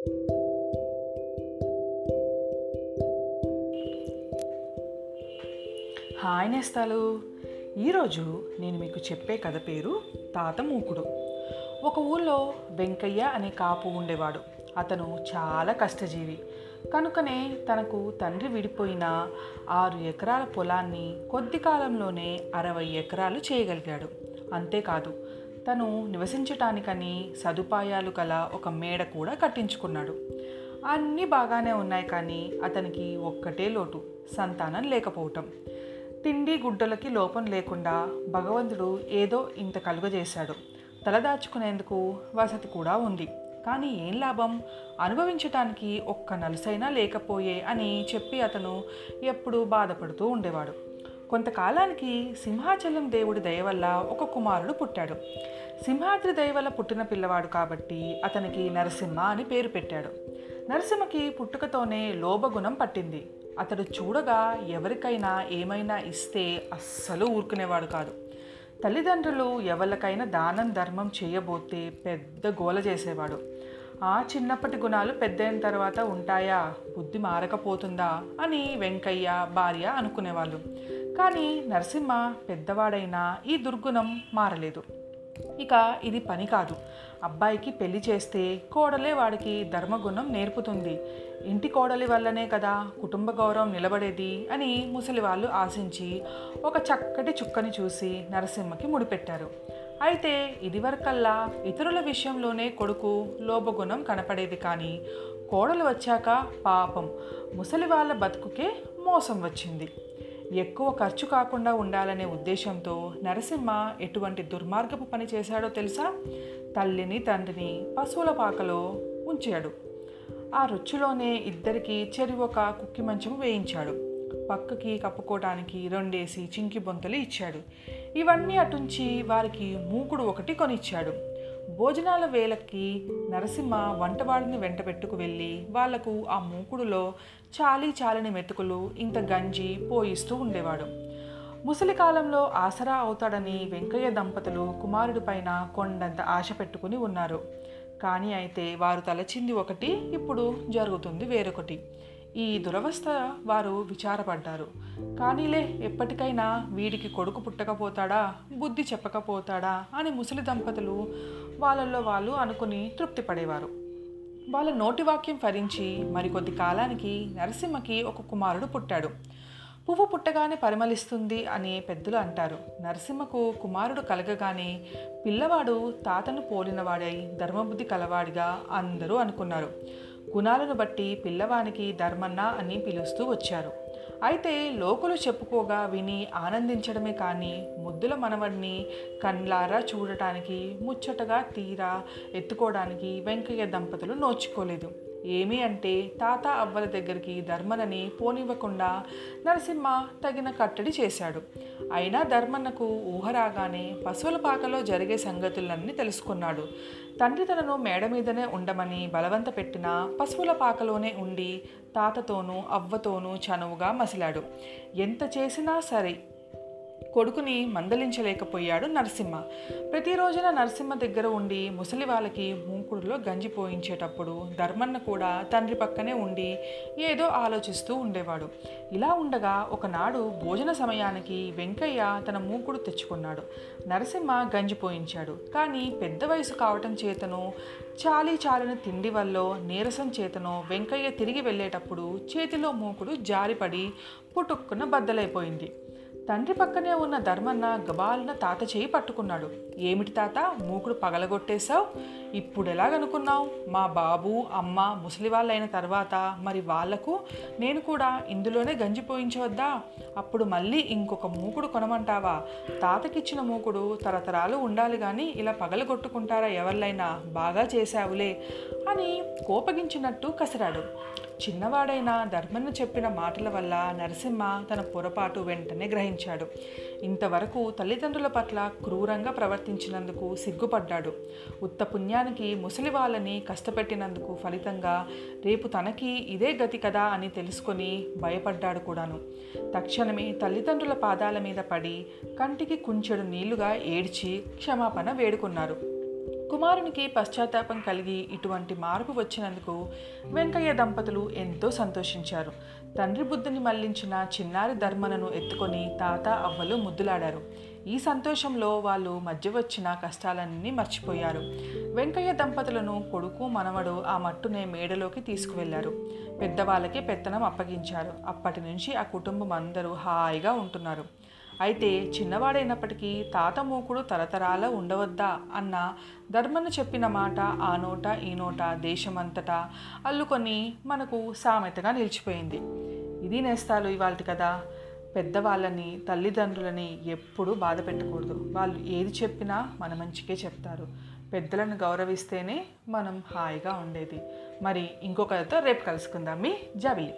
Hi నేస్తాలు. ఈరోజు నేను మీకు చెప్పే కథ పేరు తాత మూకుడు ఒక ఊళ్ళో వెంకయ్య అనే కాపు ఉండేవాడు. అతను చాలా కష్టజీవి. కనుకనే తనకు తండ్రి విడిపోయిన ఆరు ఎకరాల పొలాన్ని కొద్ది కాలంలోనే అరవై ఎకరాలు చేయగలిగాడు. అంతేకాదు తను నివసించటానికని సదుపాయాలు గల ఒక మేడ కూడా కట్టించుకున్నాడు. అన్నీ బాగానే ఉన్నాయి కానీ అతనికి ఒక్కటే లోటు సంతానం లేకపోవటం. తిండి గుడ్డలకి లోపం లేకుండా భగవంతుడు ఏదో ఇంత కలుగజేశాడు. తలదాచుకునేందుకు వసతి కూడా ఉంది. కానీ ఏం లాభం? అనుభవించటానికి ఒక్క నలుసైనా లేకపోయే అని చెప్పి అతను ఎప్పుడూ బాధపడుతూ ఉండేవాడు. కొంతకాలానికి సింహాచలం దేవుడి దయ వల్ల ఒక కుమారుడు పుట్టాడు. సింహాద్రి దయ వల్ల పుట్టిన పిల్లవాడు కాబట్టి అతనికి నరసింహ అని పేరు పెట్టాడు. నరసింహకి పుట్టుకతోనే లోభగుణం పట్టింది. అతడు చూడగా ఎవరికైనా ఏమైనా ఇస్తే అస్సలు ఊరుకునేవాడు కాదు. తల్లిదండ్రులు ఎవరికైనా దానం ధర్మం చేయబోతే పెద్ద గోల చేసేవాడు. ఆ చిన్నప్పటి గుణాలు పెద్దయిన తర్వాత ఉంటాయా? బుద్ధి మారకపోతుందా? అని వెంకయ్య భార్య అనుకునేవాళ్ళు. కానీ నరసింహ పెద్దవాడైనా ఈ దుర్గుణం మారలేదు. ఇక ఇది పని కాదు. అబ్బాయికి పెళ్ళి చేస్తే కోడలే వాడికి ధర్మగుణం నేర్పుతుంది. ఇంటి కోడలి వల్లనే కదా కుటుంబ గౌరవం నిలబడేది అని ముసలి వాళ్ళు ఆశించి ఒక చక్కటి చుక్కని చూసి నరసింహకి ముడిపెట్టారు. అయితే ఇదివరకల్లా ఇతరుల విషయంలోనే కొడుకు లోపగుణం కనపడేది కానీ కోడలు వచ్చాక పాపం ముసలి వాళ్ళ బతుకుకే మోసం వచ్చింది. ఎక్కువ ఖర్చు కాకుండా ఉండాలనే ఉద్దేశంతో నరసింహ ఎటువంటి దుర్మార్గపు పని చేశాడో తెలుసా? తల్లిని తండ్రిని పశువుల పాకలో ఉంచాడు. ఆ రుచిలోనే ఇద్దరికి చెరి ఒక కుక్కి మంచము వేయించాడు. పక్కకి కప్పుకోవటానికి రెండేసి చింకి బొంతలు ఇచ్చాడు. ఇవన్నీ అటుంచి వారికి మూకుడు ఒకటి కొనిచ్చాడు. భోజనాల వేళకి నరసింహ వంటవాడిని వెంట పెట్టుకు వెళ్ళి వాళ్ళకు ఆ మూకుడులో చాలీ చాలని మెతుకులు ఇంత గంజి పోయిస్తూ ఉండేవాడు. ముసలి కాలంలో ఆసరా అవుతాడని వెంకయ్య దంపతులు కుమారుడి పైన కొండంత ఆశ పెట్టుకుని ఉన్నారు. కానీ అయితే వారు తలచింది ఒకటి ఇప్పుడు జరుగుతుంది వేరొకటి. ఈ దురవస్థ వారు విచారపడ్డారు. కానీలే ఎప్పటికైనా వీడికి కొడుకు పుట్టకపోతాడా బుద్ధి చెప్పకపోతాడా అని ముసలి దంపతులు వాళ్ళల్లో వాళ్ళు అనుకుని తృప్తి పడేవారు. వాళ్ళ నోటి వాక్యం ఫరించి మరికొద్ది కాలానికి నరసింహకి ఒక కుమారుడు పుట్టాడు. పువ్వు పుట్టగానే పరిమళిస్తుంది అని పెద్దలు అంటారు. నరసింహకు కుమారుడు కలగగానే పిల్లవాడు తాతను పోలినవాడై ధర్మబుద్ధి కలవాడిగా అందరూ అనుకున్నారు. గుణాలను బట్టి పిల్లవానికి ధర్మన్న అని పిలుస్తూ వచ్చారు. అయితే లోకులు చెప్పుకోగా విని ఆనందించడమే కానీ ముద్దుల మనవడిని కండ్లారా చూడటానికి ముచ్చటగా తీరా ఎత్తుకోవడానికి వెంకయ్య దంపతులు నోచుకోలేదు. ఏమి అంటే తాత అవ్వల దగ్గరికి ధర్మనని పోనివ్వకుండా నరసింహ తగిన కట్టడి చేశాడు. అయినా ధర్మన్నకు ఊహ రాగానే పశువుల పాకలో జరిగే సంగతులన్నీ తెలుసుకున్నాడు. తండ్రి తనను మేడ మీదనే ఉండమని బలవంత పెట్టినా పశువుల పాకలోనే ఉండి తాతతోనూ అవ్వతోనూ చనువుగా మసిలాడు. ఎంత చేసినా సరే కొడుకుని మందలించలేకపోయాడు నరసింహ. ప్రతిరోజున నరసింహ దగ్గర ఉండి ముసలి వాళ్ళకి మూకుడులో గంజి పోయించేటప్పుడు ధర్మన్న కూడా తండ్రి పక్కనే ఉండి ఏదో ఆలోచిస్తూ ఉండేవాడు. ఇలా ఉండగా ఒకనాడు భోజన సమయానికి వెంకయ్య తన మూకుడు తెచ్చుకున్నాడు. నరసింహ గంజి పోయించాడు. కానీ పెద్ద వయసు కావటం చేతను చాలీ చాలని తిండి వల్ల నీరసం చేతను వెంకయ్య తిరిగి వెళ్ళేటప్పుడు చేతిలో మూకుడు జారిపడి పుటుక్కున బద్దలైపోయింది. తండ్రి పక్కనే ఉన్న ధర్మన్న గబాలన తాత చేయి పట్టుకున్నాడు. ఏమిటి తాత? మూకుడు పగలగొట్టేశావు? ఇప్పుడు ఎలాగనుకున్నావు మా బాబు అమ్మ ముసలి వాళ్ళైన తర్వాత మరి వాళ్ళకు నేను కూడా ఇందులోనే గంజి పోయించవద్దా? అప్పుడు మళ్ళీ ఇంకొక మూకుడు కొనమంటావా? తాతకిచ్చిన మూకుడు తరతరాలు ఉండాలి కానీ ఇలా పగలగొట్టుకుంటారా ఎవరిలైనా బాగా చేశావులే అని కోపగించినట్టు కసిరాడు. చిన్నవాడైన ధర్మను చెప్పిన మాటల వల్ల నరసింహ తన పొరపాటు వెంటనే గ్రహించాడు. ఇంతవరకు తల్లిదండ్రుల పట్ల క్రూరంగా ప్రవర్తించినందుకు సిగ్గుపడ్డాడు. ఉత్త పుణ్యానికి ముసలి వాళ్ళని కష్టపెట్టినందుకు ఫలితంగా రేపు తనకి ఇదే గతి కదా అని తెలుసుకొని భయపడ్డాడు కూడాను. తక్షణమే తల్లిదండ్రుల పాదాల మీద పడి కంటికి కుంచెడు నీళ్ళుగా ఏడ్చి క్షమాపణ వేడుకున్నారు. కుమారునికి పశ్చాత్తాపం కలిగి ఇటువంటి మార్పు వచ్చినందుకు వెంకయ్య దంపతులు ఎంతో సంతోషించారు. తండ్రి బుద్ధిని మళ్ళించిన చిన్నారి ధర్మనను ఎత్తుకొని తాత అవ్వలు ముద్దులాడారు. ఈ సంతోషంలో వాళ్ళు మధ్య వచ్చిన కష్టాలన్నీ మర్చిపోయారు. వెంకయ్య దంపతులను కొడుకు మనవడు ఆ మట్టునే మేడలోకి తీసుకువెళ్ళారు. పెద్దవాళ్ళకి పెత్తనం అప్పగించారు. అప్పటి నుంచి ఆ కుటుంబం అందరూ హాయిగా ఉంటున్నారు. అయితే చిన్నవాడైనప్పటికీ తాత మూకుడు తరతరాల ఉండవద్దా అన్న ధర్మను చెప్పిన మాట ఆ నోట ఈ నోట దేశమంతటా అల్లుకొని మనకు సామెతగా నిలిచిపోయింది. ఇది నేస్తాలు ఇవాళ కదా. పెద్దవాళ్ళని తల్లిదండ్రులని ఎప్పుడూ బాధ పెట్టకూడదు. వాళ్ళు ఏది చెప్పినా మన మంచికే చెప్తారు. పెద్దలను గౌరవిస్తేనే మనం హాయిగా ఉండేది. మరి ఇంకొకరితో రేపు కలుసుకుందాం. మీ జబిలి